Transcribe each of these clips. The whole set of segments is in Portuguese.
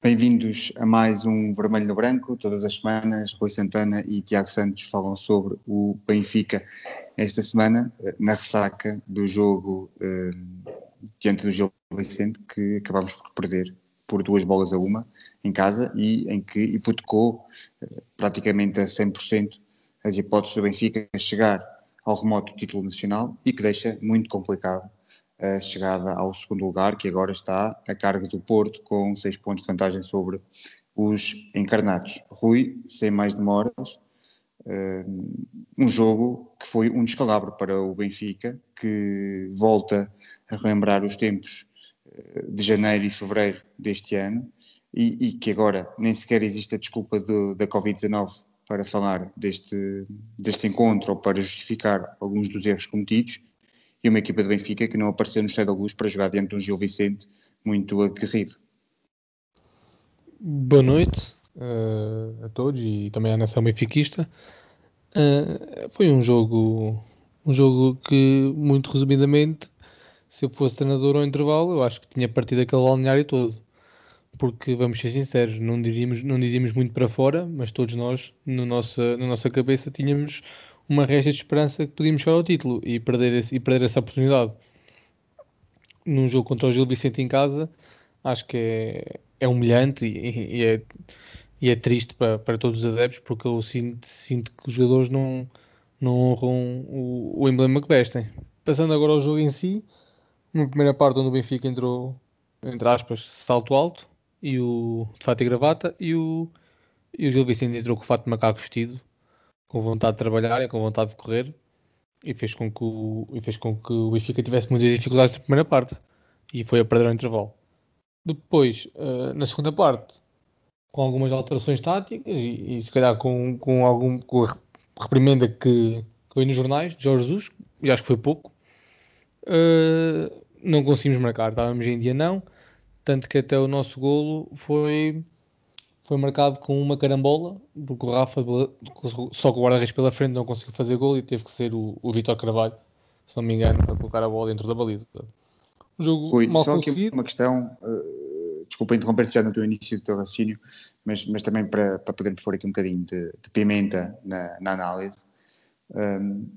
Bem-vindos a mais um Vermelho no Branco. Todas as semanas, Rui Santana e Tiago Santos falam sobre o Benfica. Esta semana, eh, na ressaca do jogo eh, diante do Gil Vicente, que acabámos por perder por duas bolas a uma em casa e em que hipotecou eh, praticamente a 100% as hipóteses do Benfica chegar ao remoto título nacional e que deixa muito complicado a chegada ao segundo lugar, que agora está a cargo do Porto, com seis pontos de vantagem sobre os encarnados. Rui, sem mais demoras, eh, um jogo que foi um descalabro para o Benfica, que volta a relembrar os tempos eh, de janeiro e fevereiro deste ano e, e que agora nem sequer existe a desculpa do, da Covid-19 para falar deste, deste encontro ou para justificar alguns dos erros cometidos e uma equipa de Benfica que não apareceu no Estado da Luz para jogar diante de um Gil Vicente muito aguerrido. Boa noite uh, a todos e também à nação benfiquista. Uh, foi um jogo, um jogo que, muito resumidamente, se eu fosse treinador ao intervalo, eu acho que tinha partido aquele balneário todo. Porque, vamos ser sinceros, não, não dizíamos muito para fora, mas todos nós, no nossa, na nossa cabeça, tínhamos uma resta de esperança que podíamos chegar ao título e perder, esse, e perder essa oportunidade. Num jogo contra o Gil Vicente em casa, acho que é, é humilhante e, e, é, e é triste para, para todos os adeptos porque eu sinto, sinto que os jogadores não, não honram o, o emblema que vestem. Passando agora ao jogo em si, na primeira parte onde o Benfica entrou, entre aspas, salto alto, e o de fato e gravata, e o, e o Gil Vicente entrou com o fato de macaco vestido, com vontade de trabalhar e com vontade de correr e fez com que o, e fez com que o Benfica tivesse muitas dificuldades na primeira parte e foi a perder ao intervalo. Depois, uh, na segunda parte, com algumas alterações táticas e, e se calhar com, com, algum, com a reprimenda que, que veio nos jornais de Jorge Jesus, e acho que foi pouco, uh, não conseguimos marcar. Estávamos em dia não, tanto que até o nosso golo foi foi marcado com uma carambola, porque o Rafa, só com o guarda-redes pela frente, não conseguiu fazer gol e teve que ser o, o Vitor Carvalho, se não me engano, para colocar a bola dentro da baliza. O jogo Rui, mal só conseguido. aqui uma questão, uh, desculpa interromper-te já no teu início do teu raciocínio, mas, mas também para, para podermos pôr aqui um bocadinho de, de pimenta na, na análise. Um,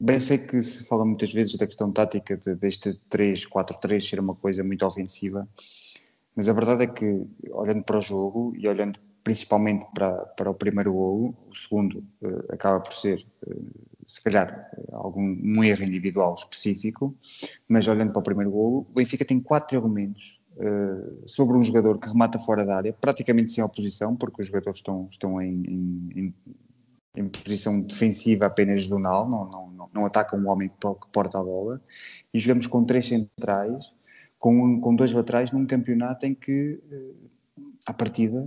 bem sei que se fala muitas vezes da questão tática de, deste 3-4-3 ser uma coisa muito ofensiva, mas a verdade é que, olhando para o jogo e olhando principalmente para, para o primeiro golo, o segundo uh, acaba por ser, uh, se calhar, algum um erro individual específico, mas olhando para o primeiro golo, o Benfica tem quatro elementos uh, sobre um jogador que remata fora da área, praticamente sem oposição, porque os jogadores estão, estão em, em, em, posição defensiva apenas zonal, não, não, não, não atacam um homem que porta a bola, e jogamos com três centrais, com, com dois laterais num campeonato em que, eh, à partida,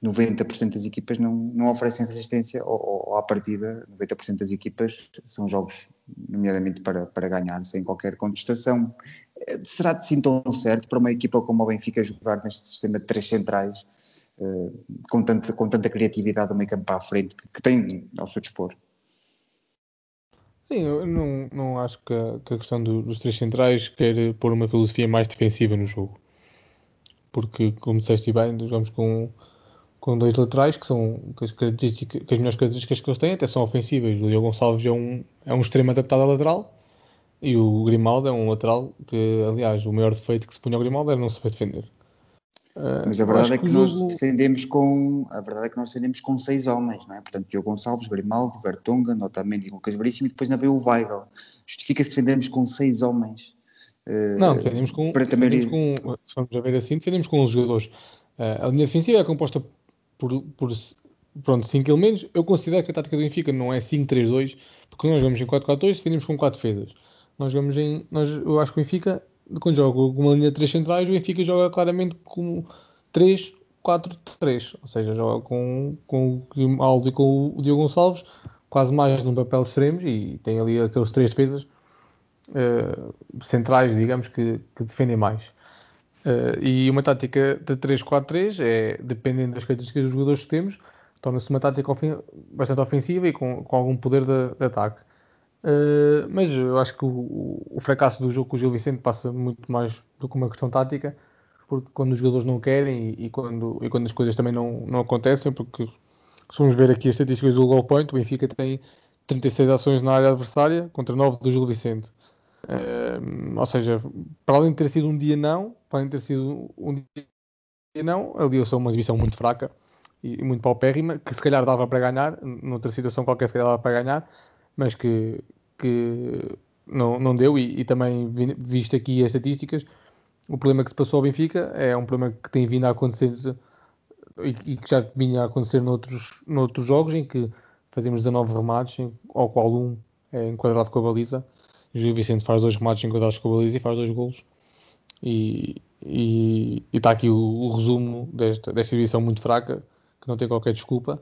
90% das equipas não, não oferecem resistência, ou, ou à partida, 90% das equipas são jogos, nomeadamente para, para ganhar, sem qualquer contestação. Eh, será de sim tão certo para uma equipa como o Benfica jogar neste sistema de três centrais, uh, com, tanta, com tanta criatividade do meio campo à frente, que, que tem ao seu dispor? Sim, eu não, não acho que a, que a questão do, dos três centrais quer pôr uma filosofia mais defensiva no jogo. Porque, como disseste bem, jogamos com, com dois laterais que são que as, características, que as melhores características que eles têm até são ofensivas. O Diogo Gonçalves é um, é um extremo adaptado à lateral e o Grimaldo é um lateral que, aliás, o maior defeito que se punha ao Grimaldo era não saber defender. Ah, Mas a verdade é que, que nós jogo... defendemos com a verdade é que nós defendemos com seis homens, não é? Portanto, Diogo Gonçalves, Grimaldo, Vertonga, Notamendi Lucas Veríssimo e depois ainda veio o Weigl. Justifica-se defendermos com seis homens. Uh, não, defendemos com, para também defendemos com, se vamos ver assim, defendemos com os jogadores. Uh, a linha defensiva é composta por, por pronto, cinco elementos. Eu considero que a tática do Benfica não é 5-3-2, porque nós jogamos em 4-4-2 defendemos com quatro defesas. Nós jogamos em, nós, eu acho que o Benfica quando joga uma linha de três centrais, o Benfica joga claramente como 3-4-3, ou seja, joga com, com o Grimaldo e com o Diogo Gonçalves, quase mais num papel de extremos, e tem ali aqueles três defesas uh, centrais, digamos, que, que defendem mais. Uh, e uma tática de 3-4-3 é, dependendo das características dos jogadores que temos, torna-se uma tática ofen bastante ofensiva e com, com algum poder de, de ataque. Uh, mas eu acho que o, o, fracasso do jogo com o Gil Vicente passa muito mais do que uma questão tática. porque quando os jogadores não querem e, e, quando, e quando as coisas também não, não acontecem, porque se vamos ver aqui as estatísticas do goal point, o Benfica tem 36 ações na área adversária contra 9 do Gil Vicente. Uh, ou seja, para além de ter sido um dia não, para além de ter sido um dia não, ali eu sou uma exibição muito fraca e muito paupérrima, que se calhar dava para ganhar, noutra situação qualquer se calhar dava para ganhar, mas que, que não, não deu, e, e também visto aqui as estatísticas, o problema que se passou ao Benfica é um problema que tem vindo a acontecer e, e que já vinha a acontecer noutros, noutros jogos em que fazemos 19 remates, ao qual um é enquadrado com a baliza. O Vicente faz dois remates enquadrados com a baliza e faz dois golos. E está aqui o, o, resumo desta, desta exibição muito fraca, que não tem qualquer desculpa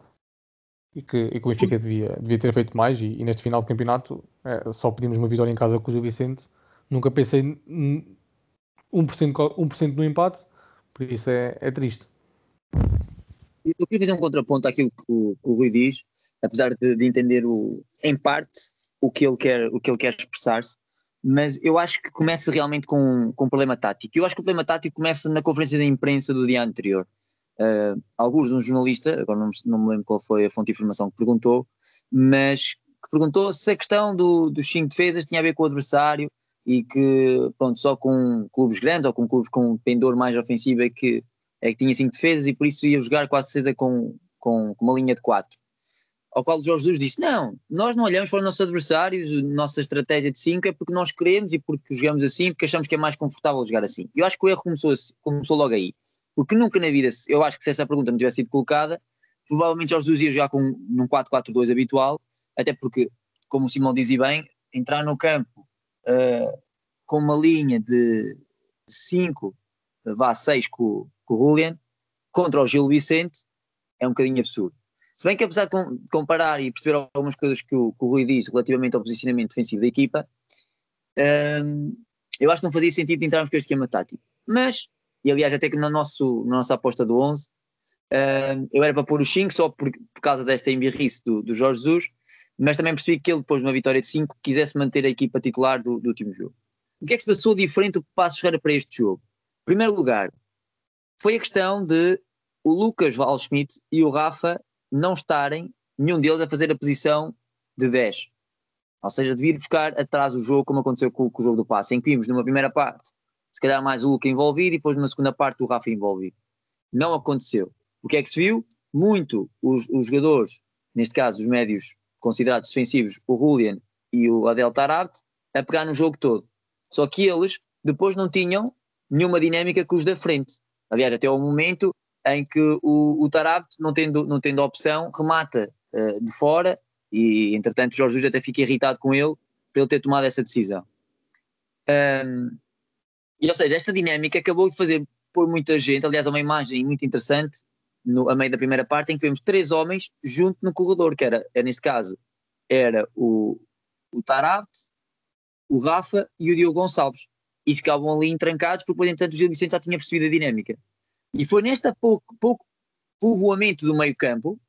e que, e que o Benfica devia, devia ter feito mais. E, e neste final de campeonato é, só pedimos uma vitória em casa com o Vicente. Nunca pensei 1%, 1 no empate, por isso é, é triste. Eu queria fazer um contraponto àquilo que o, que o Rui diz, apesar de, de, entender o, em parte o que ele quer, o que ele quer expressar-se, mas eu acho que começa realmente com, com um problema tático. Eu acho que o problema tático começa na conferência da imprensa do dia anterior. Uh, alguns de um jornalista, agora não, não, me lembro qual foi a fonte de informação que perguntou, mas que perguntou se a questão do, dos cinco defesas tinha a ver com o adversário e que pronto, só com clubes grandes ou com clubes com pendor mais ofensivo é que, é que tinha cinco defesas e por isso ia jogar quase certeza com, com, com uma linha de quatro. Ao qual Jorge Jesus disse: Não, nós não olhamos para os nossos adversários, a nossa estratégia de 5 é porque nós queremos e porque jogamos assim, porque achamos que é mais confortável jogar assim. Eu acho que o erro começou, começou logo aí. Porque nunca na vida, eu acho que se essa pergunta não tivesse sido colocada, provavelmente Jorge Jesus ia jogar com, num 4-4-2 habitual, até porque, como o Simão dizia bem, entrar no campo uh, com uma linha de 5, vá 6 com, com o Julian, contra o Gil Vicente, é um bocadinho absurdo. Se bem que apesar de comparar e perceber algumas coisas que o, que o Rui diz relativamente ao posicionamento defensivo da equipa, um, eu acho que não fazia sentido entrarmos com este esquema tático. Mas e aliás até que no nosso, na nossa aposta do 11 uh, eu era para pôr o 5 só por, por causa desta embirrice do, do Jorge Jesus, mas também percebi que ele depois de uma vitória de 5 quisesse manter a equipa titular do, do último jogo. O que é que se passou diferente do que Passos Ferreira para este jogo? Em primeiro lugar, foi a questão de o Lucas Valschmidt e o Rafa não estarem, nenhum deles, a fazer a posição de 10. Ou seja, de vir buscar atrás o jogo, como aconteceu com, com o jogo do passe, em que vimos numa primeira parte se calhar mais o Luca envolvido e depois na segunda parte o Rafa envolvido. Não aconteceu. O que é que se viu? Muito os, os jogadores, neste caso os médios considerados defensivos, o Julian e o Adel Tarabt, a pegar no jogo todo. Só que eles depois não tinham nenhuma dinâmica com os da frente. Aliás, até o momento em que o, o não tendo, não tendo opção, remata uh, de fora e, entretanto, o Jorge Jesus até fica irritado com ele por ele ter tomado essa decisão. Um, e, ou seja, esta dinâmica acabou de fazer por muita gente, aliás, é uma imagem muito interessante, no, a meio da primeira parte, em que vemos três homens junto no corredor, que era, era neste caso, era o, o Tarat, o Rafa e o Diogo Gonçalves. E ficavam ali entrancados, porque, por entanto, o Gil Vicente já tinha percebido a dinâmica. E foi nesta pouco, pouco povoamento do meio campo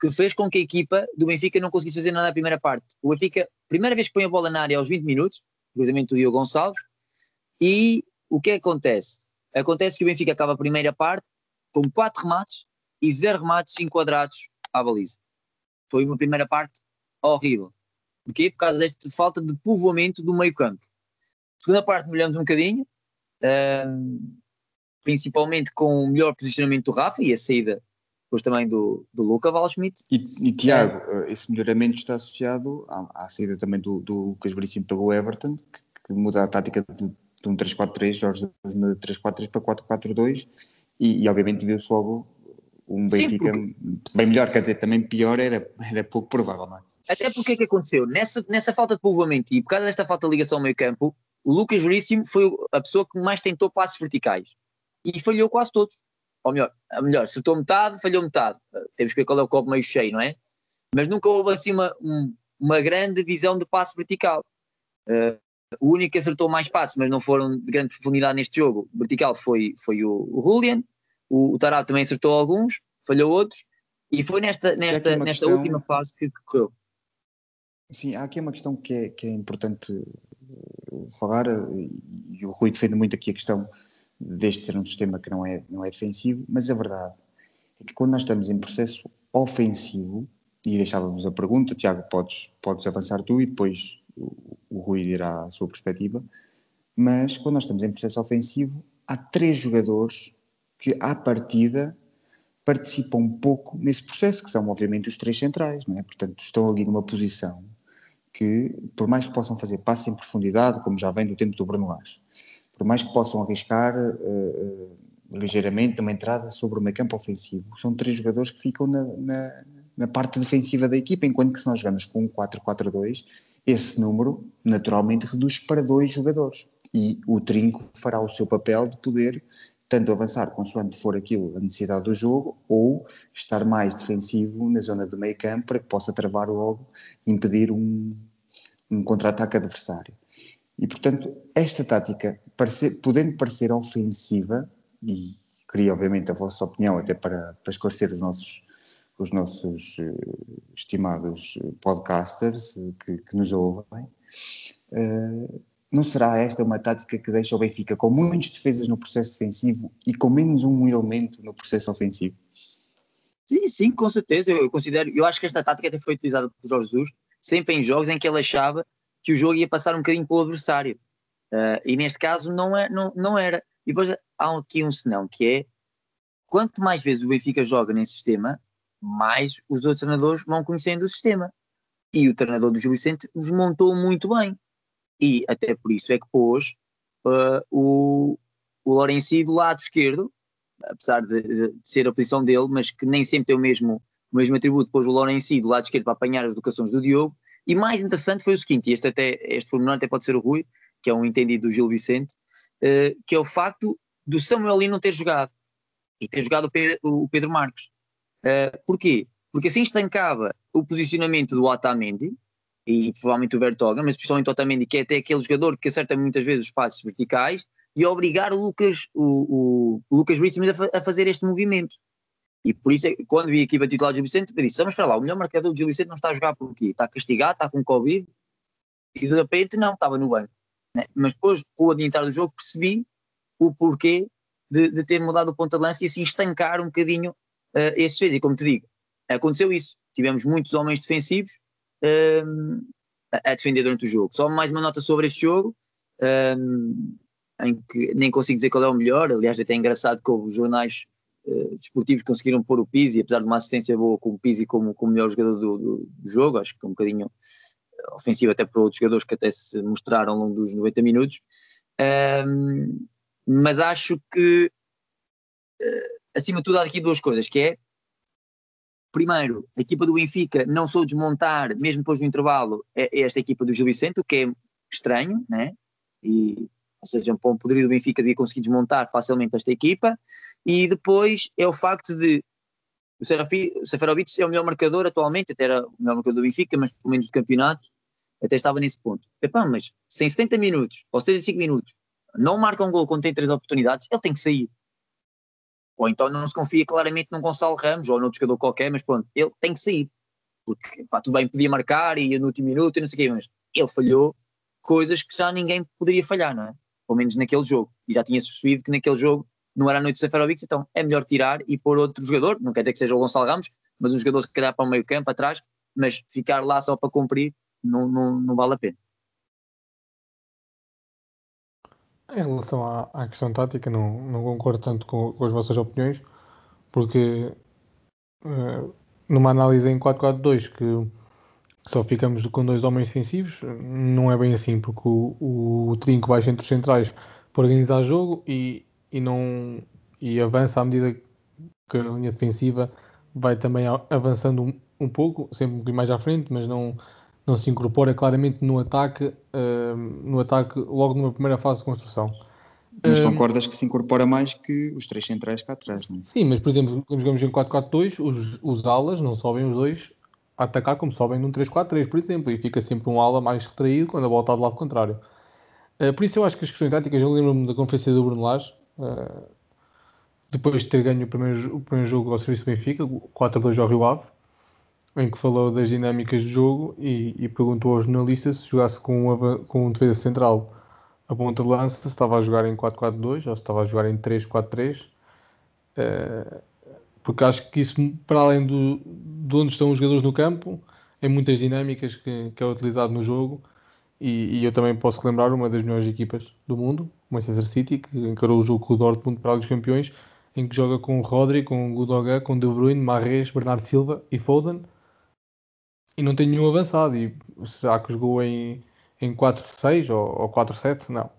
que fez com que a equipa do Benfica não conseguisse fazer nada na primeira parte. O Benfica, primeira vez que põe a bola na área aos 20 minutos, cruzamento do Diogo Gonçalves, e o que acontece? Acontece que o Benfica acaba a primeira parte com quatro remates e zero remates enquadrados à baliza. Foi uma primeira parte horrível. Porquê? Por causa desta falta de povoamento do meio campo. Segunda parte melhoramos um bocadinho, uh, principalmente com o melhor posicionamento do Rafa e a saída depois também do, do Luca Valschmidt. E, e Tiago, é. esse melhoramento está associado à, à saída também do, do Lucas Veríssimo pelo Everton, que, que muda a tática de de um 3-4-3, Jorge Jesus de 3-4-3 para 4-4-2 e, e, obviamente viu-se logo um Benfica Sim, porque... bem melhor, quer dizer, também pior era, era pouco provável, não é? Até porque é que aconteceu? Nessa, nessa falta de povoamento e por causa desta falta de ligação ao meio campo, o Lucas Veríssimo foi a pessoa que mais tentou passos verticais e falhou quase todos. Ou melhor, melhor, acertou metade, falhou metade. Temos que ver qual é o copo meio cheio, não é? Mas nunca houve assim uma, uma grande visão de passo vertical. Uh, o único que acertou mais passos, mas não foram de grande profundidade neste jogo, vertical, foi, foi o, o Julian. O, o Tarab também acertou alguns, falhou outros. E foi nesta, nesta, nesta questão... última fase que, que correu. Sim, há aqui uma questão que é, que é importante eh, falar, e o Rui defende muito aqui a questão deste ser um sistema que não é, não é defensivo, mas a verdade é que quando nós estamos em processo ofensivo, e deixávamos a pergunta, Tiago, podes, podes avançar tu e depois o, Rui dirá a sua perspectiva, mas quando nós estamos em processo ofensivo, há três jogadores que, à partida, participam um pouco nesse processo, que são, obviamente, os três centrais, não é? Portanto, estão ali numa posição que, por mais que possam fazer passos em profundidade, como já vem do tempo do Lage, por mais que possam arriscar uh, uh, ligeiramente uma entrada sobre o meio campo ofensivo, são três jogadores que ficam na, na, na parte defensiva da equipa, enquanto que se nós jogamos com um 4-4-2, esse número naturalmente reduz para dois jogadores. E o Trinco fará o seu papel de poder tanto avançar consoante for aquilo a necessidade do jogo, ou estar mais defensivo na zona do meio campo para que possa travar logo e impedir um, um contra-ataque adversário. E portanto, esta tática, parecer, podendo parecer ofensiva, e queria obviamente a vossa opinião até para, para esclarecer os nossos, os nossos uh, estimados podcasters uh, que, que, nos ouvem, uh, não será esta uma tática que deixa o Benfica com muitas defesas no processo defensivo e com menos um elemento no processo ofensivo? Sim, sim, com certeza. Eu considero, eu acho que esta tática até foi utilizada por Jorge Jesus sempre em jogos em que ele achava que o jogo ia passar um bocadinho pelo adversário. Uh, e neste caso não, é, não, não era. E depois há aqui um senão, que é quanto mais vezes o Benfica joga nesse sistema, mais os outros treinadores vão conhecendo o sistema. E o treinador do Gil Vicente os montou muito bem e até por isso é que pôs uh, o, o do lado esquerdo, apesar de, de, ser a posição dele, mas que nem sempre tem o mesmo, o mesmo atributo, pôs o Lourenço do lado esquerdo para apanhar as educações do Diogo, e mais interessante foi o seguinte, e este, até, este pormenor até pode ser o Rui, que é um entendido do Gil Vicente, uh, que é o facto do Samuel Lino ter jogado, e ter jogado o Pedro, o Pedro Marques. Uh, porquê? Porque assim estancava o posicionamento do Otamendi, e provavelmente o Vertogen, mas principalmente o Otamendi, que é até aquele jogador que acerta muitas vezes os passos verticais, e obrigar o Lucas, o, o, o Lucas Veríssimo a, a, fazer este movimento. E por isso, é, quando vi aqui a titular de Gil Vicente, eu disse, vamos para lá, o melhor marcador de Gil Vicente não está a jogar por aqui, está castigado, está com Covid, e de repente não, estava no banco. Né? Mas depois, com o adiantar do jogo, percebi o porquê de, de, ter mudado o ponto de lança e assim estancar um bocadinho uh, esses feitos. E como te digo, aconteceu isso. Tivemos muitos homens defensivos um, a, defender durante o jogo. Só mais uma nota sobre este jogo, um, em que nem consigo dizer qual é o melhor, aliás, até é engraçado que os jornais uh, desportivos conseguiram pôr o Pizzi, apesar de uma assistência boa com o Pizzi como, como melhor jogador do, do, do, jogo, acho que é um bocadinho ofensivo até para outros jogadores que até se mostraram ao longo dos 90 minutos. Um, mas acho que, uh, acima de tudo, há aqui duas coisas, que é primeiro, a equipa do Benfica não sou desmontar, mesmo depois do intervalo, é, é esta equipa do Gil Vicente, o que é estranho, né? E, ou seja, para um poderio do Benfica devia conseguir desmontar facilmente esta equipa. E depois é o facto de o Seferovic é o melhor marcador atualmente, até era o melhor marcador do Benfica, mas pelo menos do campeonato, até estava nesse ponto. Epá, mas se em 70 minutos ou 75 minutos não marca um gol quando tem três oportunidades, ele tem que sair. Ou então não se confia claramente num Gonçalo Ramos ou num jogador qualquer, mas pronto, ele tem que sair. Porque pá, tudo bem, podia marcar e no último minuto e não sei o quê, mas ele falhou coisas que já ninguém poderia falhar, não é? Pelo menos naquele jogo. E já tinha-se percebido que naquele jogo não era a noite do Seferovic, então é melhor tirar e pôr outro jogador, não quer dizer que seja o Gonçalo Ramos, mas um jogador que calhar para o meio campo, atrás, mas ficar lá só para cumprir não, não, não vale a pena. Em relação à, à questão tática, não, não concordo tanto com, com as vossas opiniões, porque uh, numa análise em 4-4-2 que só ficamos com dois homens defensivos, não é bem assim, porque o, o, o trinco baixa entre os centrais para organizar jogo e, e, não, e avança à medida que a linha defensiva vai também avançando um, um pouco, sempre um mais à frente, mas não, não se incorpora claramente no ataque, no ataque logo numa primeira fase de construção. Mas concordas que se incorpora mais que os três centrais cá atrás, não é? Sim, mas por exemplo, quando jogamos em 4-4-2, os, os alas não sobem os dois a atacar como sobem num 3-4-3, por exemplo, e fica sempre um ala mais retraído quando a bola está do lado contrário. Uh, por isso eu acho que as questões táticas, eu lembro-me da conferência do Bruno Lage, uh, depois de ter ganho o primeiro, o primeiro jogo ao serviço do Benfica, 4-2 ao Rio Ave, em que falou das dinâmicas de jogo e, e perguntou ao jornalista se jogasse com, uma, com um defesa central a ponta de lança se estava a jogar em 4-4-2 ou se estava a jogar em 3-4-3. Uh, porque acho que isso, para além do, de onde estão os jogadores no campo, é muitas dinâmicas que, que é utilizado no jogo. E, e, eu também posso lembrar uma das melhores equipas do mundo, o Manchester City, que encarou o jogo com o Dortmund para os campeões, em que joga com Rodri, com Gudogan, com De Bruyne, Marres, Bernardo Silva e Foden, e não tem nenhum avançado. E será que jogou em, em 4-6 ou, ou 4-7? Não.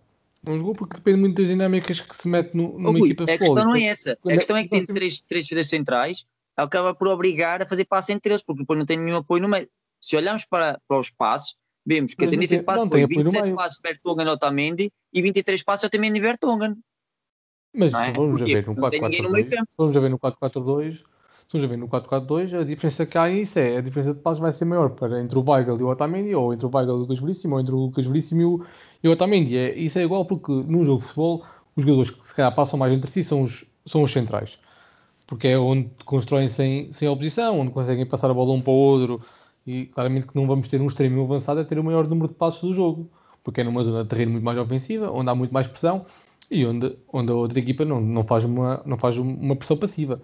Não jogou porque depende muito das dinâmicas que se mete no, numa oh, equipa de futebol. A questão não é essa. A questão é que tem três, três defesas centrais, acaba por obrigar a fazer passe entre eles, porque depois não tem nenhum apoio no meio. Se olharmos para, para os passos, vemos que a tendência de passe foi 27 passos de Bertongan Otamendi e 23 passos Otamendi Bertongan. Mas é? vamos, a ver no 4 -4 -2, vamos a ver no 4-4-2 Estamos a ver no 4-4-2, a diferença que há isso é a diferença de passos vai ser maior para entre o Weigl e o Otamendi, ou entre o Weigl e o Lucas Veríssimo, ou entre o Lucas Veríssimo e o, e o Otamendi. É, isso é igual porque num jogo de futebol, os jogadores que se calhar passam mais entre si são os, são os centrais. Porque é onde constroem sem, sem oposição, onde conseguem passar a bola um para o outro. E claramente que não vamos ter um extremo avançado a ter o maior número de passos do jogo. Porque é numa zona de terreno muito mais ofensiva, onde há muito mais pressão e onde, onde a outra equipa não, não, faz uma, não faz uma pressão passiva.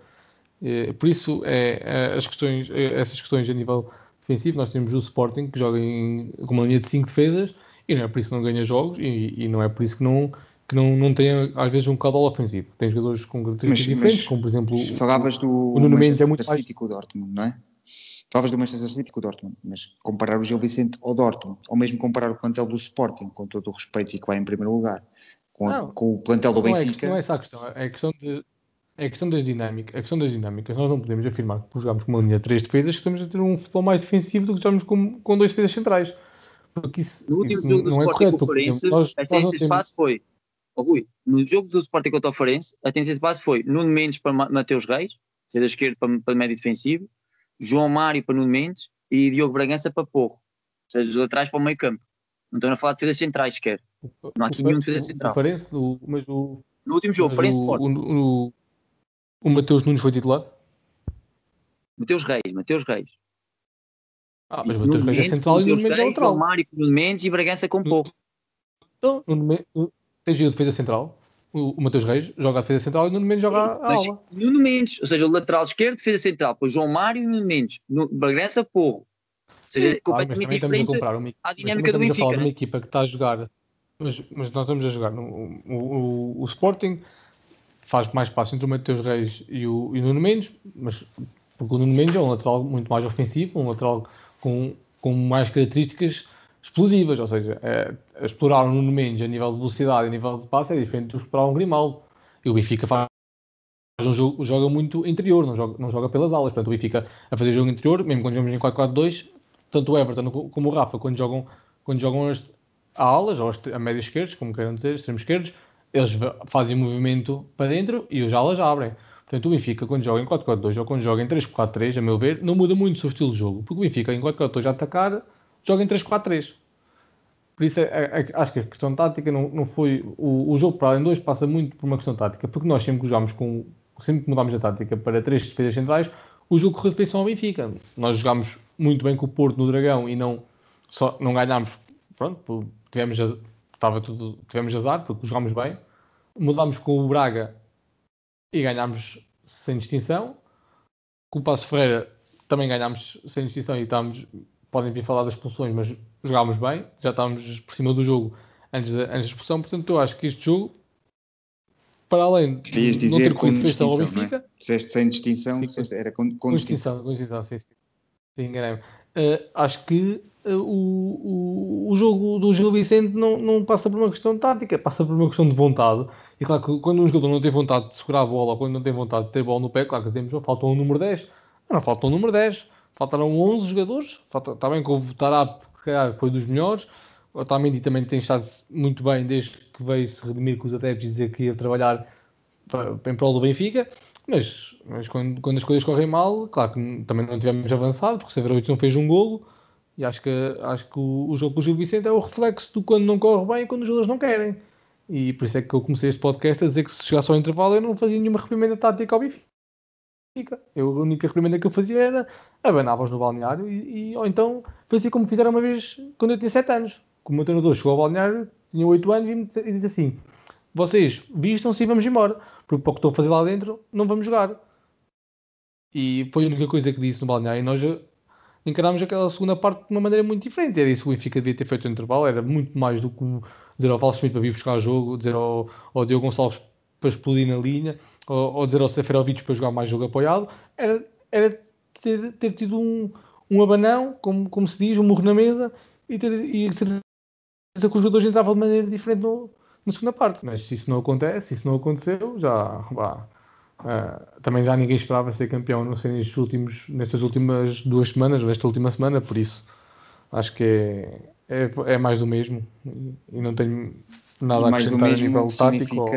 É, por isso, é, é, as questões, é, essas questões a nível defensivo, nós temos o Sporting que joga em, com uma linha de 5 defesas e não é por isso que não ganha jogos e, e, não é por isso que não, que não, não tem às vezes um caudal ofensivo. Tem jogadores com características diferentes, como por exemplo falavas do o Nuno Mendes é muito mais... O Dortmund, não é? Falavas do Manchester City com o Dortmund, mas comparar o Gil Vicente ao Dortmund, ou mesmo comparar o plantel do Sporting, com todo o respeito e que vai em primeiro lugar, com, não, com o plantel do Benfica. Não é, não é essa a questão, é a questão de é a questão das dinâmicas. A questão das dinâmicas. Nós não podemos afirmar que por jogarmos com uma linha de três defesas que estamos a ter um futebol mais defensivo do que jogarmos com, com dois defesas centrais. Porque isso, no último isso jogo do Sporting é Conferência, a tendência de espaço foi. Oh, Rui, no jogo do Sporting contra o Farense, a tendência de espaço foi Nuno Mendes para Mateus Reis, seja da esquerda para, para médio defensivo, João Mário para Nuno Mendes e Diogo Bragança para Porro. Ou seja, dos laterais para o meio campo. Não estamos a falar de defesas centrais sequer. Não há aqui nenhum defesa central. O o, mas o, no último jogo, Farense Sporting. O, o Mateus Nunes foi titular? Mateus Reis, Mateus Reis. Ah, mas Mateus Reis é central e o Nuno Mendes é lateral. Mário com Nuno Mendes e Bragança com pouco. Então, tens a defesa central. O, o Mateus Reis joga a defesa central e o Nuno Mendes joga a ala. Nuno Mendes, ou seja, o lateral esquerdo, defesa central, depois João Mário e Nuno Mendes. No, Bragança, Porro. Ou seja, é completamente diferente uma, à dinâmica do Benfica. A uma equipa que está a jogar, mas, mas nós estamos a jogar no, o, o, o Sporting faz mais passos entre o Mateus Reis e o, e o Nuno Mendes, mas porque o Nuno Mendes é um lateral muito mais ofensivo, um lateral com, com mais características explosivas, ou seja, é, explorar o Nuno Mendes a nível de velocidade a nível de passe é diferente do explorar um Grimaldo. E o Benfica faz um jogo, joga muito interior, não joga, não joga pelas alas. Portanto, o Benfica a fazer jogo interior, mesmo quando jogamos em 4-4-2, tanto o Everton como o Rafa, quando jogam, quando jogam as, a alas, ou as, a média esquerda, como queiram dizer, extremos esquerdos, eles fazem movimento para dentro e os alas abrem. Portanto, o Benfica, quando joga em 4-4-2 ou quando joga em 3-4-3, a meu ver, não muda muito o seu estilo de jogo. Porque o Benfica, em 4-4-2 a atacar, joga em 3-4-3. Por isso, é, é, é, acho que a questão tática não, não foi. O, o jogo para além 2 passa muito por uma questão tática, porque nós sempre que jogamos com. Sempre que mudámos a tática para três defesas centrais, o jogo correu bem ao Benfica. Nós jogámos muito bem com o Porto no Dragão e não, só, não ganhámos. Pronto, tivemos estava tudo, tivemos azar, porque jogámos bem. Mudámos com o Braga e ganhámos sem distinção. Com o Passo Ferreira também ganhámos sem distinção e estamos, podem vir falar das expulsões, mas jogámos bem, já estávamos por cima do jogo antes da, antes da expulsão, portanto eu acho que este jogo, para além de não ter corrido festa ao é? Benfica... É? sem distinção, sim, era com, com, com distinção. Com distinção, sim, sim. sim enganei-me. Uh, acho que o, o, o jogo do Gil Vicente não, não passa por uma questão tática, passa por uma questão de vontade. E claro que quando um jogador não tem vontade de segurar a bola, ou quando não tem vontade de ter bola no pé, claro que dizemos, oh, falta um número 10. Não, falta um número 10. Faltaram 11 jogadores. Falta, está bem que o Tarap, foi dos melhores. O Otamendi também tem estado muito bem desde que veio se redimir com os adeptos e dizer que ia trabalhar para, em prol do Benfica. Mas, mas quando, quando, as coisas correm mal, claro que também não tivemos avançado, porque o Severovic não fez um golo. E acho que, acho que o, o jogo com o Gil Vicente é o reflexo do quando não corre bem e quando os jogadores não querem. E por isso é que eu comecei este podcast a dizer que se chegasse ao intervalo eu não fazia nenhuma reprimenda tática ao Benfica. Eu, a única reprimenda que eu fazia era abanava-os no balneário e, e, ou então fazia como fizeram uma vez quando eu tinha 7 anos. Como o meu treinador chegou ao balneário, tinha 8 anos e, e disse assim: vocês vistam-se e vamos embora, porque para o que estou a fazer lá dentro não vamos jogar. E foi a única coisa que disse no balneário. E nós encarámos aquela segunda parte de uma maneira muito diferente. Era isso que o Benfica devia ter feito no intervalo, era muito mais do que dizer ao Valdo Schmidt para vir buscar jogo, dizer ao, ao Diogo Gonçalves para explodir na linha, ou, ou dizer ao Seferovic para jogar mais jogo apoiado. Era, era ter, ter tido um, um abanão, como, como se diz, um murro na mesa e ter e certeza que os jogadores entravam de maneira diferente no, na segunda parte. Mas se isso não acontece, se isso não aconteceu, já vá. Uh, também já ninguém esperava ser campeão, não sei, nestes últimos, nestas últimas duas semanas, ou esta última semana, por isso acho que é, é, é mais do mesmo e não tenho nada e a acrescentar a nível tático. Ou...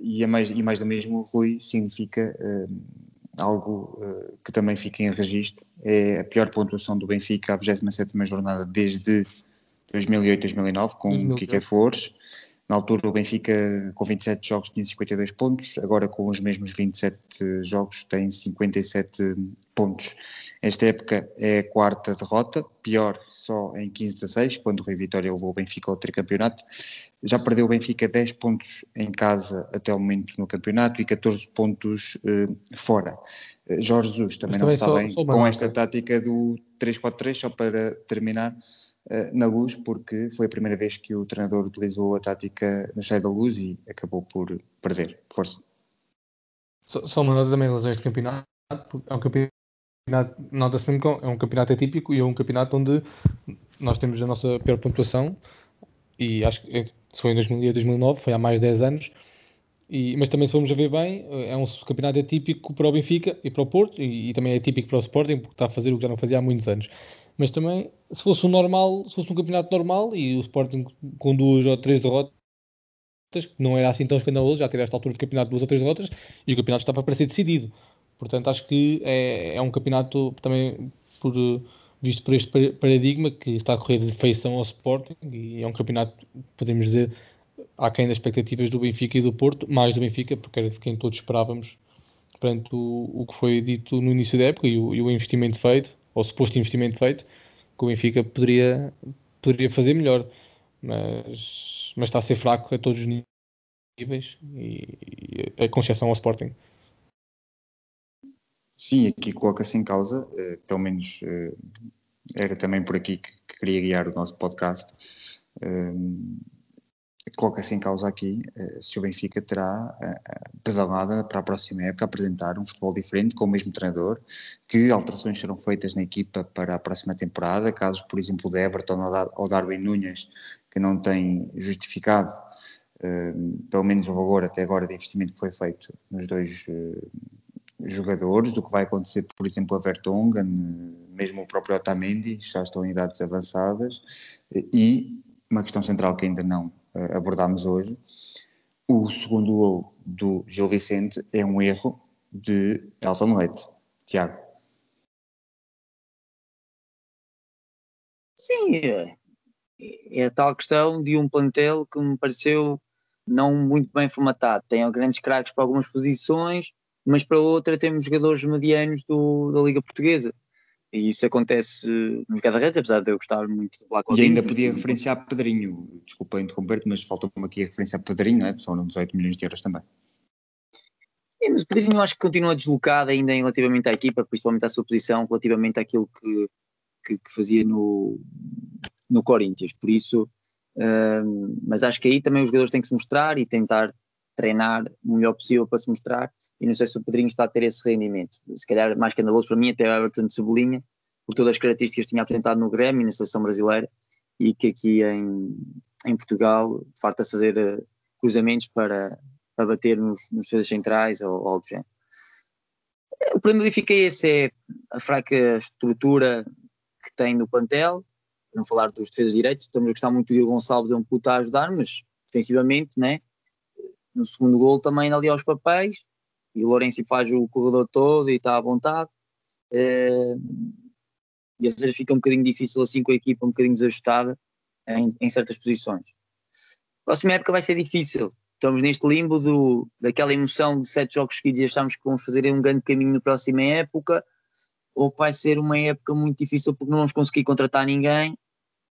E, é mais, e mais do mesmo, Rui, significa uh, algo uh, que também fica em registro, é a pior pontuação do Benfica à 27 jornada desde 2008-2009, com o Kike Flores. Na altura o Benfica com 27 jogos tinha 52 pontos, agora com os mesmos 27 jogos tem 57 pontos. Esta época é a quarta derrota, pior só em 15-16, quando o Rui Vitória levou o Benfica ao tricampeonato. Já perdeu o Benfica 10 pontos em casa até o momento no campeonato e 14 pontos eh, fora. Eh, Jorge Jesus também, também não está só, bem só com esta tática do 3-4-3, só para terminar na luz, porque foi a primeira vez que o treinador utilizou a tática no cheio da luz e acabou por perder. Força. Só, só uma nota também em relação a este campeonato, é um campeonato, nota-se mesmo que é um campeonato atípico e é um campeonato onde nós temos a nossa pior pontuação e acho que se foi em 2008, 2009, foi há mais de 10 anos, e, mas também se formos a ver bem, é um campeonato atípico para o Benfica e para o Porto e, e, também é atípico para o Sporting porque está a fazer o que já não fazia há muitos anos. Mas também, se fosse um normal, se fosse um campeonato normal e o Sporting com duas ou três derrotas, que não era assim tão escandaloso, já teve esta altura de campeonato duas ou três derrotas e o campeonato estava para ser decidido. Portanto, acho que é, é um campeonato também por, visto por este paradigma que está a correr de feição ao Sporting e é um campeonato, podemos dizer, aquém das expectativas do Benfica e do Porto, mais do Benfica, porque era de quem todos esperávamos perante o, o que foi dito no início da época e o, e o investimento feito ou suposto investimento feito, que o Benfica poderia, poderia fazer melhor. Mas, mas está a ser fraco a todos os níveis e, e com exceção ao Sporting. Sim, aqui coloca-se em causa, uh, pelo menos uh, era também por aqui que, que, queria guiar o nosso podcast. Uh, coloca-se em causa aqui uh, se o Benfica terá pedalada para a próxima época apresentar um futebol diferente com o mesmo treinador, que alterações serão feitas na equipa para a próxima temporada, casos, por exemplo, de Everton ou Darwin Nunes, que não tem justificado pelo menos o valor até agora de investimento que foi feito nos dois jogadores, do que vai acontecer, por exemplo, a Vertonghen, mesmo o próprio Otamendi, já estão em idades avançadas, e uma questão central que ainda não abordámos hoje. O segundo gol do Gil Vicente é um erro de Elton Leite. Tiago. Sim, é, é a tal questão de um plantel que me pareceu não muito bem formatado. Tem grandes craques para algumas posições, mas para outra temos jogadores medianos do, da Liga Portuguesa. E isso acontece nos guarda-redes, apesar de eu gostar muito do Black E ainda podia referenciar Pedrinho, desculpa interromper-te, mas faltou-me aqui a referenciar Pedrinho, não é? São 18 milhões de euros também. Sim, mas Pedrinho acho que continua deslocado ainda relativamente à equipa, principalmente à sua posição, relativamente àquilo que, que, que fazia no, no Corinthians. Por isso, hum, mas acho que aí também os jogadores têm que se mostrar e tentar treinar o melhor possível para se mostrar e não sei se o Pedrinho está a ter esse rendimento. Se calhar mais escandaloso para mim até o Everton de Cebolinha, por todas as características que tinha apresentado no Grêmio e na seleção brasileira e que aqui em, em Portugal farta-se fazer uh, cruzamentos para, para bater nos, nos defesas centrais ou, algo do género. O problema do Benfica é esse, é a fraca estrutura que tem no plantel, para não falar dos defesas direitos, estamos a gostar muito do Gonçalves, é um puto a ajudar, mas defensivamente, né, no segundo gol também ali aos papéis, e o Lourenço faz o corredor todo e está à vontade. Uh, e às vezes fica um bocadinho difícil assim com a equipa um bocadinho desajustada em, em certas posições. Próxima época vai ser difícil. Estamos neste limbo do, daquela emoção de sete jogos seguidos e achamos que vamos fazer um grande caminho na próxima época, ou que vai ser uma época muito difícil porque não vamos conseguir contratar ninguém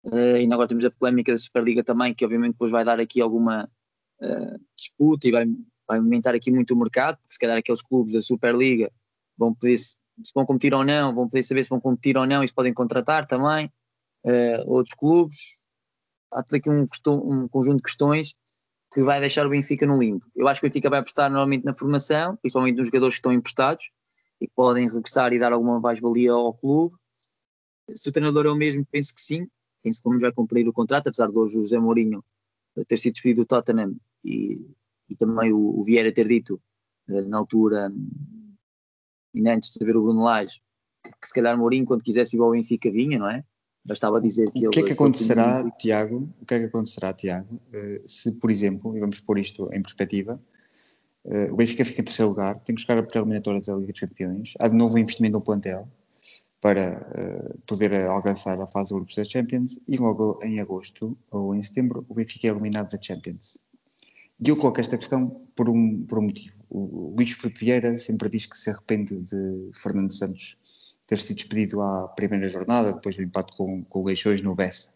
Uh, e agora temos a polémica da Superliga também, que obviamente depois vai dar aqui alguma disputa e vai, vai aumentar aqui muito o mercado, porque se calhar aqueles clubes da Superliga vão poder, se, se vão competir ou não, vão poder saber se vão competir ou não e se podem contratar também uh, outros clubes. Há tudo aqui um, um, conjunto de questões que vai deixar o Benfica no limbo. Eu acho que o Benfica vai apostar normalmente na formação, principalmente nos jogadores que estão emprestados e que podem regressar e dar alguma mais-valia ao clube. Se o treinador é o mesmo, penso que sim, penso que vamos vai cumprir o contrato, apesar de hoje o José Mourinho ter sido despedido do Tottenham e, e também o, o Vieira ter dito eh, na altura, ainda antes de saber o Bruno Lage, que, que se calhar Mourinho, quando quisesse vir ao Benfica, vinha, não é? Bastava dizer que o que ele. O que é que acontecerá, tinha... Tiago? O que é que acontecerá, Tiago, eh, se, por exemplo, e vamos pôr isto em perspectiva, eh, o Benfica fica em terceiro lugar, tem que jogar a pré-eliminatória da Liga dos Campeões, há de novo um investimento no plantel para poder alcançar a fase de grupos da Champions e logo em agosto ou em setembro o Benfica é eliminado da Champions. E eu coloco esta questão por um, por um motivo. O Luís Filipe Vieira sempre diz que se arrepende de Fernando Santos ter sido despedido à primeira jornada, depois do empate com, com o Leixões no Bessa.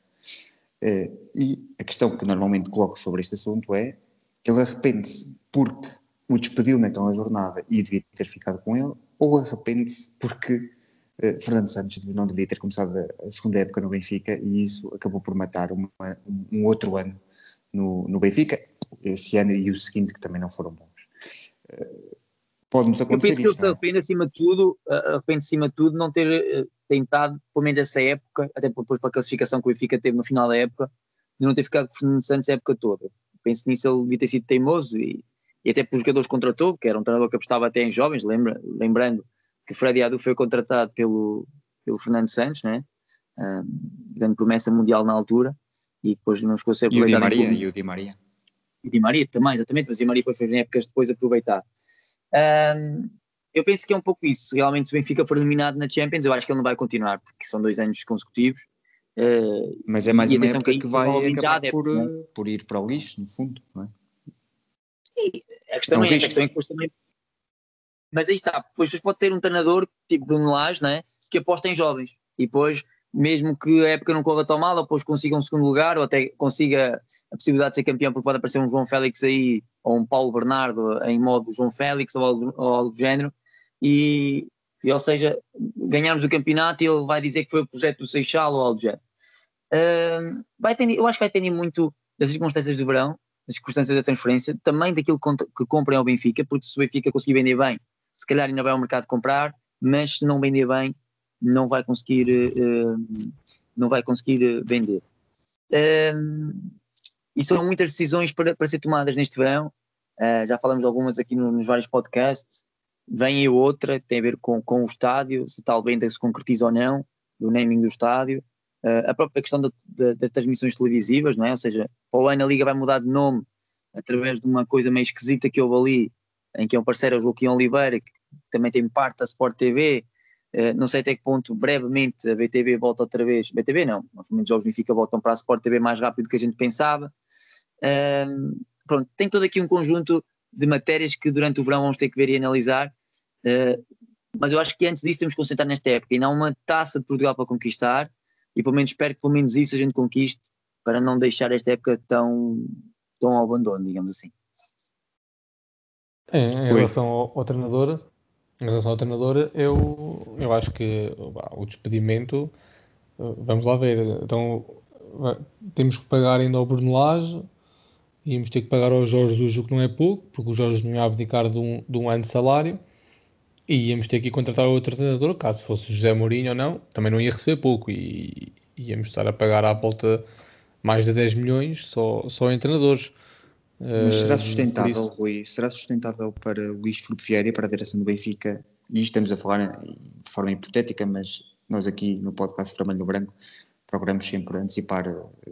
Uh, e a questão que normalmente coloco sobre este assunto é ele arrepende-se porque o despediu naquela jornada e devia ter ficado com ele, ou arrepende-se porque uh, Fernando Santos não devia ter começado a, segunda época no Benfica e isso acabou por matar uma, um outro ano no, no Benfica, esse ano e o seguinte que também não foram bons. Uh, Pode-nos acontecer. Eu penso que ele se é? arrepende acima de tudo, arrepende acima de tudo não ter uh, tentado, pelo menos essa época, até depois pela classificação que o Benfica teve no final da época, de não ter ficado com Fernando Santos a época toda. Penso nisso ele devia ter sido teimoso e, e até pelos jogadores que contratou, que era um treinador que apostava até em jovens, lembra, lembrando que Freddy Adu foi contratado pelo, pelo Fernando Santos, né? Um, grande promessa mundial na altura, e depois não chegou a ser aproveitado. E o Di Maria, e o Di Maria. E Di Maria também, exatamente, mas Di Maria foi em épocas depois aproveitar. Um, eu penso que é um pouco isso. Se realmente o Benfica for eliminado na Champions, eu acho que ele não vai continuar, porque são dois anos consecutivos. Uh, mas é mais uma época que, que vai acabar por, né? por ir para o lixo, no fundo, não é? E a questão é, é essa, a questão é que depois também. Mas aí está, depois pode ter um treinador tipo Bruno Lage, né, que aposta em jovens e depois, mesmo que a época não corra tão mal, depois consiga um segundo lugar, ou até consiga a possibilidade de ser campeão, porque pode aparecer um João Félix aí, ou um Paulo Bernardo em modo João Félix, ou algo, ou algo do género, e, e, ou seja, ganharmos o campeonato e ele vai dizer que foi o projeto do Seixal ou algo do género. Uh, vai ter, eu acho que vai depender muito das circunstâncias do verão, das circunstâncias da transferência, também daquilo que comprem ao Benfica, porque se o Benfica conseguir vender bem, se calhar ainda vai ao mercado comprar, mas se não vender bem, não vai conseguir, uh, não vai conseguir eh, vender. E são muitas decisões para, para ser tomadas neste verão. Uh, já falamos algumas aqui no, nos vários podcasts. Vem aí outra, tem a ver com, com o estádio, se tal venda se concretiza ou não, do naming do estádio. Uh, a própria questão das transmissões televisivas, não é? Ou seja, para o ano a Liga vai mudar de nome através de uma coisa meio esquisita que houve ali, em que é um parceiro, o Joaquim Oliveira, que também tem parte da Sport TV. Ah, não sei até que ponto, brevemente, a BTV volta outra vez. BTV não, os jogos Benfica voltam para a Sport TV mais rápido do que a gente pensava. Uh, pronto, tem todo aqui um conjunto de matérias que durante o verão vamos ter que ver e analisar. Uh, mas eu acho que antes disso temos que concentrar nesta época. Ainda há uma taça de Portugal para conquistar e pelo menos espero que pelo menos isso a gente conquiste para não deixar esta época tão, tão ao abandono, digamos assim. É, em relação ao, ao, treinador, em relação ao treinador, eu, eu acho que o despedimento, eh, vamos lá ver, então temos que pagar ainda ao Bruno Lage, íamos ter que pagar ao Jorge Jesus, o que não é pouco, porque o Jorge não ia abdicar de um, de um ano de salário, e íamos ter que contratar outro treinador, caso fosse José Mourinho ou não, também não ia receber pouco e íamos estar a pagar à volta mais de 10 milhões só, só em treinadores. Mas será sustentável, isso... Rui? Será sustentável para Luís Filipe Vieira e para a direção do Benfica? E estamos a falar de forma hipotética, mas nós aqui no podcast Vermelho Branco procuramos sempre antecipar eh,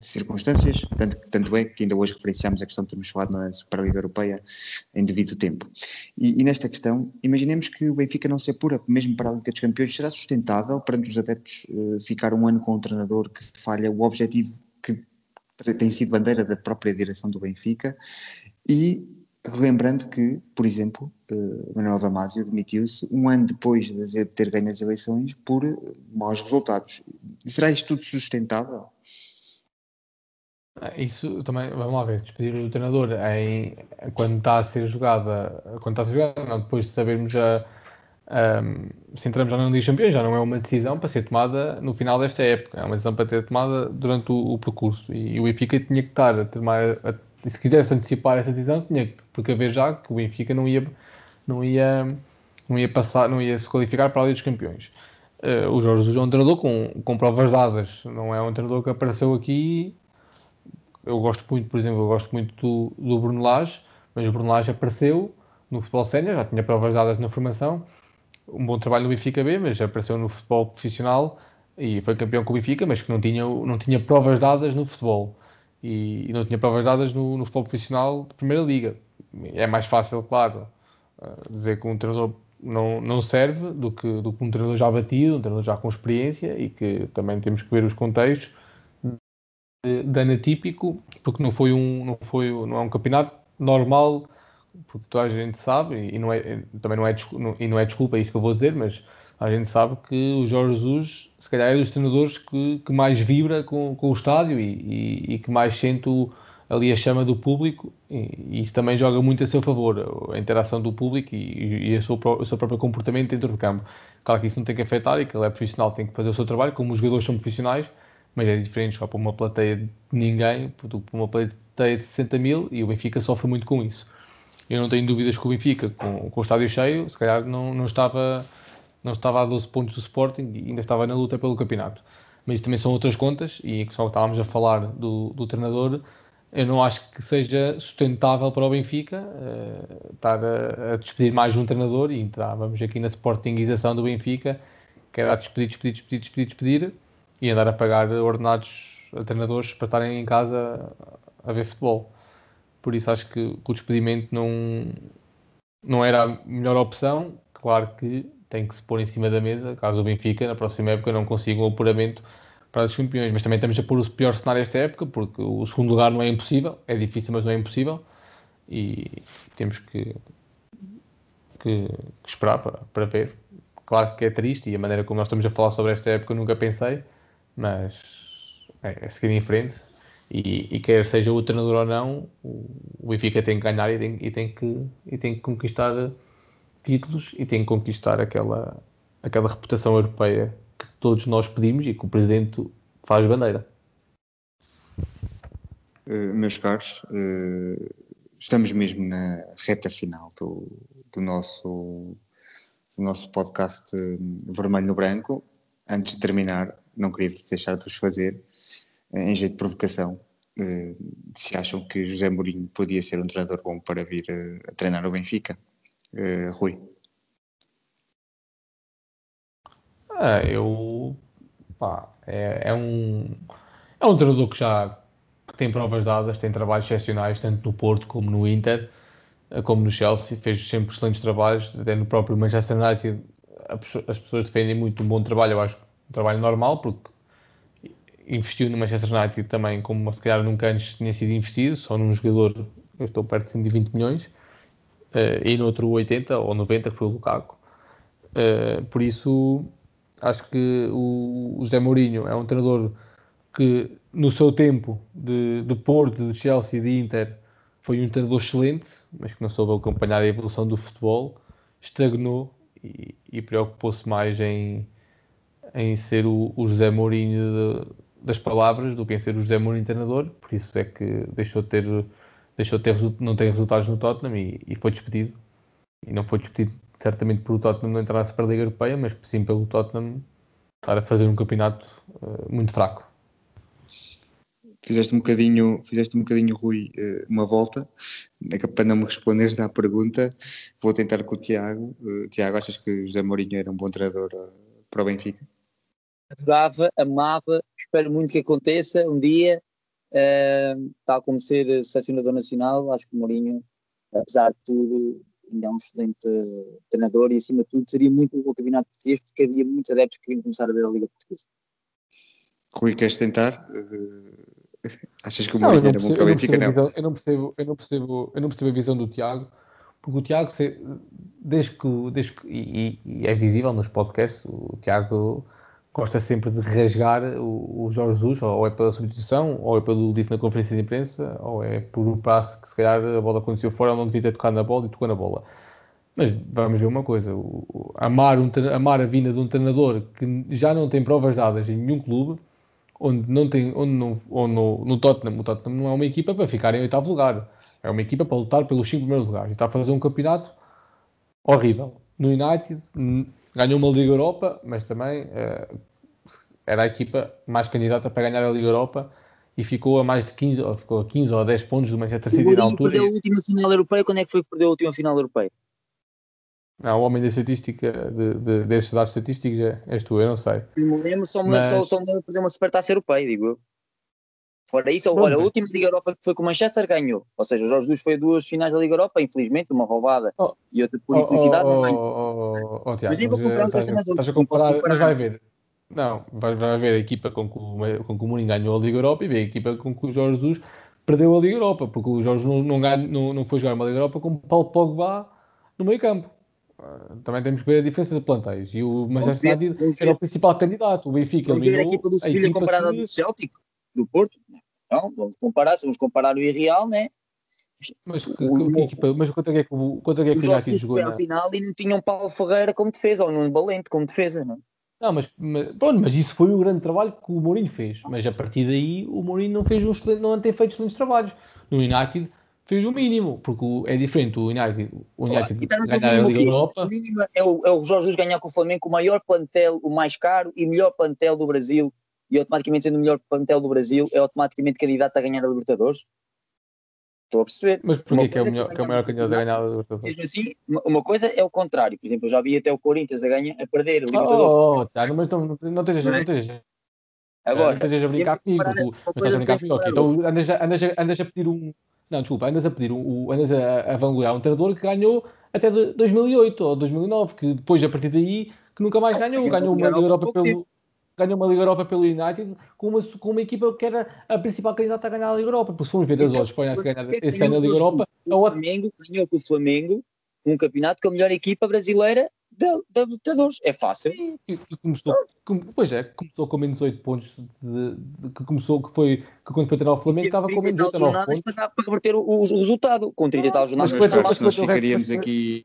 circunstâncias, tanto, tanto é que ainda hoje referenciámos a questão de termos falado na Superliga Europeia em devido tempo. E, e, nesta questão, imaginemos que o Benfica não se apura, mesmo para a Liga dos Campeões, será sustentável perante os adeptos uh, ficar um ano com um treinador que falha o objetivo que tem sido bandeira da própria direção do Benfica e Lembrando que, por exemplo, uh, Manuel Damasio demitiu-se um ano depois de ter ganho as eleições por maus resultados. Será isto tudo sustentável? Ah, isso também, vamos lá ver, despedir o treinador em, quando está a ser jogada, quando está a ser jogada, não, depois de sabermos a, um, se entramos já na Liga dos Campeões, já não é uma decisão para ser tomada no final desta época, é uma decisão para ter tomada durante o, o percurso. E, e, o Benfica tinha que estar a tomar, a, se quisesse antecipar essa decisão, tinha que precaver já que o Benfica não ia, não ia, não ia passar, não ia se qualificar para a Liga dos Campeões. Uh, o Jorge Jesus é um treinador com, com provas dadas, não é um treinador que apareceu aqui. Eu gosto muito, por exemplo, eu gosto muito do, do Bruno Lage, mas o Bruno Lage apareceu no futebol sénior, já tinha provas dadas na formação um bom trabalho no Benfica B, mas apareceu no futebol profissional e foi campeão com o Benfica, mas que não tinha, não tinha provas dadas no futebol e, e não tinha provas dadas no, no, futebol profissional de Primeira Liga. É mais fácil, claro, eh, dizer que um treinador não, não serve do que, do que um treinador já batido, um treinador já com experiência e que também temos que ver os contextos de, de ano típico, porque não foi um, não foi, não é um campeonato normal porque toda a gente sabe, e não é, também não é, e não é desculpa isso que eu vou dizer, mas a gente sabe que o Jorge Jesus, se calhar, é dos treinadores que, que mais vibra com, com o estádio e, e, e que mais sente o, ali a chama do público, e, e, isso também joga muito a seu favor, a interação do público e, e o, seu, o seu próprio comportamento dentro do campo. Claro que isso não tem que afetar e que ele é profissional, tem que fazer o seu trabalho, como os jogadores são profissionais, mas é diferente só para uma plateia de ninguém, para uma plateia de 60 mil, e o Benfica sofre muito com isso eu não tenho dúvidas que o Benfica, com, com o estádio cheio, se calhar não, não, estava, não estava a 12 pontos do Sporting e ainda estava na luta pelo campeonato. Mas também são outras contas, e só estávamos a falar do, do treinador, eu não acho que seja sustentável para o Benfica uh, estar a, a, despedir mais um treinador e entrávamos aqui na sportingização do Benfica, que era despedir, despedir, despedir, despedir, despedir e andar a pagar ordenados a treinadores para estarem em casa a ver futebol por isso acho que o despedimento não, não era a melhor opção. Claro que tem que se pôr em cima da mesa, caso o Benfica na próxima época não consiga um apuramento para os campeões. Mas também estamos a pôr o pior cenário esta época, porque o segundo lugar não é impossível, é difícil, mas não é impossível. E temos que, que, que esperar para, para ver. Claro que é triste e a maneira como nós estamos a falar sobre esta época nunca pensei, mas é, é seguir em frente e, e, quer seja o treinador ou não, o Benfica tem que ganhar e tem, e tem, que, e tem que conquistar títulos e tem que conquistar aquela, aquela reputação europeia que todos nós pedimos e que o Presidente faz bandeira. Uh, meus caros, uh, estamos mesmo na reta final do, do, nosso, do nosso podcast Vermelho no Branco. Antes de terminar, não queria deixar de vos fazer em jeito de provocação, uh, se acham que José Mourinho podia ser um treinador bom para vir uh, a treinar o Benfica. Uh, Rui. Ah, eu pá, é, é, um é um treinador que já tem provas dadas, tem trabalhos excepcionais tanto no Porto como no Inter, como no Chelsea, fez sempre excelentes trabalhos, até no próprio Manchester United as pessoas defendem muito um bom trabalho, eu acho um trabalho normal, porque investiu no Manchester United também, como se calhar nunca antes tinha sido investido, só num jogador, eu estou perto de 120 milhões, uh, e no outro 80 ou 90, que foi o Lukaku. Uh, por isso, acho que o, o José Mourinho é um treinador que, no seu tempo de, de Porto, de Chelsea e de Inter, foi um treinador excelente, mas que não soube acompanhar a evolução do futebol, estagnou e, e preocupou-se mais em, em ser o, o José Mourinho das palavras do que em ser o José Mourinho treinador, por isso é que deixou de ter, deixou de ter não ter resultados no Tottenham e, e, foi despedido. E não foi despedido certamente por o Tottenham não entrar na Superliga Europeia, mas sim pelo Tottenham estar a fazer um campeonato uh, muito fraco. Fizeste um bocadinho, fizeste um bocadinho, Rui, eh, uma volta, para não me responderes à pergunta, vou tentar com o Tiago. Uh, Tiago, achas que o José Mourinho era um bom treinador para o Benfica? Adorava, amava, espero muito que aconteça um dia, uh, tal como ser selecionador nacional, acho que o Mourinho, apesar de tudo, ainda é um excelente treinador e acima de tudo seria muito bom o campeonato português porque havia muitos adeptos que queriam começar a ver a Liga Portuguesa. Rui, queres tentar? Achas que o Mourinho era bom para o Benfica? Não. Visão, eu, não percebo, eu, não percebo, eu não percebo a visão do Tiago, porque o Tiago, desde que, desde que e, e, é visível nos podcasts, o Tiago gosta sempre de rasgar o, o Jorge Jesus, ou é pela substituição, ou é pelo disse na conferência de imprensa, ou é por um passo que se calhar a bola aconteceu fora, não devia ter tocado na bola e tocou na bola. Mas vamos ver uma coisa: o, o, amar, um, amar a vinda de um treinador que já não tem provas dadas em nenhum clube, onde não tem, onde não, no, no Tottenham, o Tottenham não é uma equipa para ficar em oitavo lugar, é uma equipa para lutar pelos cinco primeiros lugares. E está a fazer um campeonato horrível. No United ganhou uma Liga Europa, mas também uh, era a equipa mais candidata para ganhar a Liga Europa e ficou a mais de 15, ou ficou a 15 ou 10 pontos do Manchester City na altura. perdeu a última final europeia, quando é que foi que perdeu a última final europeia? Não, o homem da estatística, de, de, desses dados estatísticos, é, és tu, eu não sei. Eu me lembro, só me lembro, Mas... só, só me lembro de fazer uma supertaça europeia, digo eu. Fora isso, olha, a última Liga Europa que foi com o Manchester ganhou. Ou seja, o Jorge Jesus foi a duas finais da Liga Europa, infelizmente, uma roubada oh. e outra por infelicidade. Oh, oh, oh, oh, Tiago, mas, mas comparar estás, estás a comparar, vai ver. Não, vai, vai ver a equipa com que, o, com que o Mourinho ganhou a Liga Europa e ver a equipa com que o Jorge Jesus perdeu a Liga Europa, porque o Jorge não, não, ganha, não, não foi jogar uma Liga Europa com Paulo Pogba no meio campo. Ah, também temos que ver a diferença de plantéis. E o Manchester United era o principal candidaado. O Benfica vamos ver a equipa do Sevilha comparada do Celtic, do Porto. Então, vamos comparar, se vamos comparar o Irreal, né? Mas, que, o, que equipa, mas quanto é que, quanto é que o United jogou? Ao final e não tinha um Paulo Ferreira como defesa, ou um Valente como defesa, não não, mas, mas, bom, mas isso foi o grande trabalho que o Mourinho fez. Mas a partir daí o Mourinho não fez um excelente, não tem feito excelentes trabalhos. No United fez o mínimo, porque é diferente o United, o United Olá, ganhar a Liga Europa. O mínimo é o, é o Jorge Jesus ganhar com o Flamengo o maior plantel, o mais caro e melhor plantel do Brasil. E automaticamente sendo o melhor plantel do Brasil, é automaticamente candidato a ganhar a Libertadores. Estou a perceber. Mas porquê que é, o melhor, que é o maior candidato a ganhar a Libertadores? Mesmo assim, uma coisa é o contrário. Por exemplo, eu já vi até o Corinthians a, ganhar, a perder a Libertadores. Oh, oh, tá, mas não, não estejas não estejas. Agora, não estejas a brincar comigo. Tu, mas estás a brincar comigo. Então andas a, andas, andas a pedir um. Não, desculpa, andas a pedir um. Andas a, a vangloriar um treinador que ganhou até 2008 ou 2009, que depois, a partir daí, que nunca mais ganhou. Ganhou uma Europa pelo ganhou uma Liga Europa pelo United com uma, com uma equipa que era a principal candidata a ganhar a Liga Europa. Porque se formos ver as odds para ganhar esse ano a Liga Europa, o Flamengo ganhou com o Flamengo um campeonato com a melhor equipa brasileira da, da Libertadores. É fácil. Sim, começou, pois é, começou com menos 8 pontos de, de, que começou, que foi que quando foi treinar o Flamengo estava com menos 8 jornadas para, para reverter o, o, resultado. Com 30 e tal jornadas. Mas, mas, nós, ficaríamos aqui,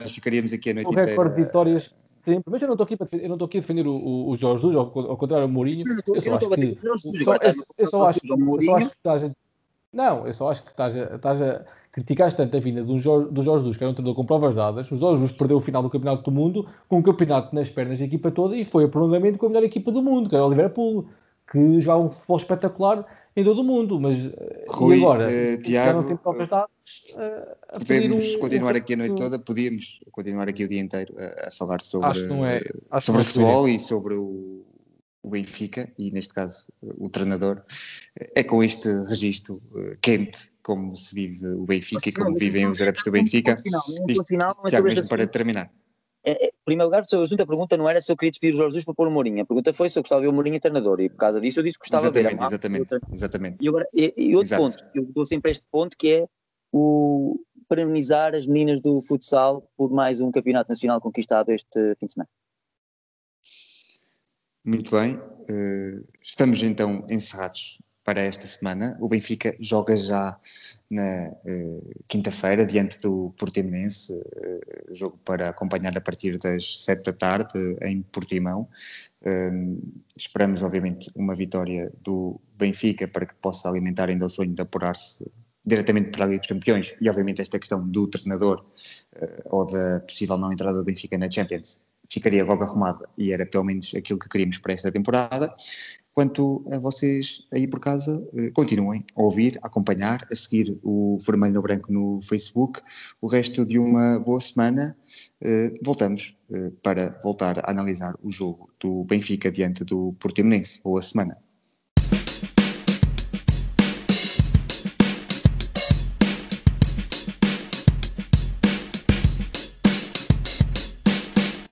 nós ficaríamos aqui a noite inteira. O recorde de vitórias sempre, mas eu não estou aqui, eu não estou aqui a defender o, o, o Jorge Jesus, ao, ao contrário, o Mourinho. Eu, eu, só acho que, eu só acho estás a, não, eu só acho que estás a, estás a criticar tanto a vinda do Jorge, do Jorge Jesus, que era um treinador com provas dadas. O Jorge Jesus perdeu o final do Campeonato do Mundo com o campeonato nas pernas da equipa toda e foi a prolongamento com a melhor equipa do mundo, que era o Liverpool, que jogava um futebol espetacular em todo o mundo, mas Rui, e agora? Uh, Tiago, não tem provas dadas, uh, podemos um, continuar um... aqui a noite toda, podíamos continuar aqui o dia inteiro a, a falar sobre, é, sobre o futebol e sobre o, o, Benfica, e neste caso o treinador, é com este registro uh, quente como se vive o Benfica e como vivem os adeptos do Benfica. Um final, um final, mas Tiago, mesmo para terminar. É, é, em primeiro lugar, a pergunta não era se eu queria despedir o Jorge Jesus para pôr o Mourinho. A pergunta foi se eu gostava de ver o Mourinho treinador. E por causa disso eu disse que gostava exatamente, de ver. Exatamente, exatamente. E, agora, e, e outro Exato. ponto, eu dou sempre este ponto que é o parabenizar as meninas do futsal por mais um campeonato nacional conquistado este fim de semana. Muito bem, uh, estamos então encerrados para esta semana. O Benfica joga já na uh, quinta-feira, diante do Portimonense, uh, jogo para acompanhar a partir das sete da tarde em Portimão. Uh, esperamos, obviamente, uma vitória do Benfica para que possa alimentar ainda o sonho de apurar-se diretamente para a Liga dos Campeões e, obviamente, esta questão do treinador ou da possível não entrada do Benfica na Champions ficaria logo arrumada e era pelo menos aquilo que queríamos para esta temporada. Quanto a vocês aí por casa, eh, continuem a ouvir, a acompanhar, a seguir o Vermelho no Branco no Facebook. O resto de uma boa semana. Eh, voltamos eh, para voltar a analisar o jogo do Benfica diante do Portimonense. Boa semana.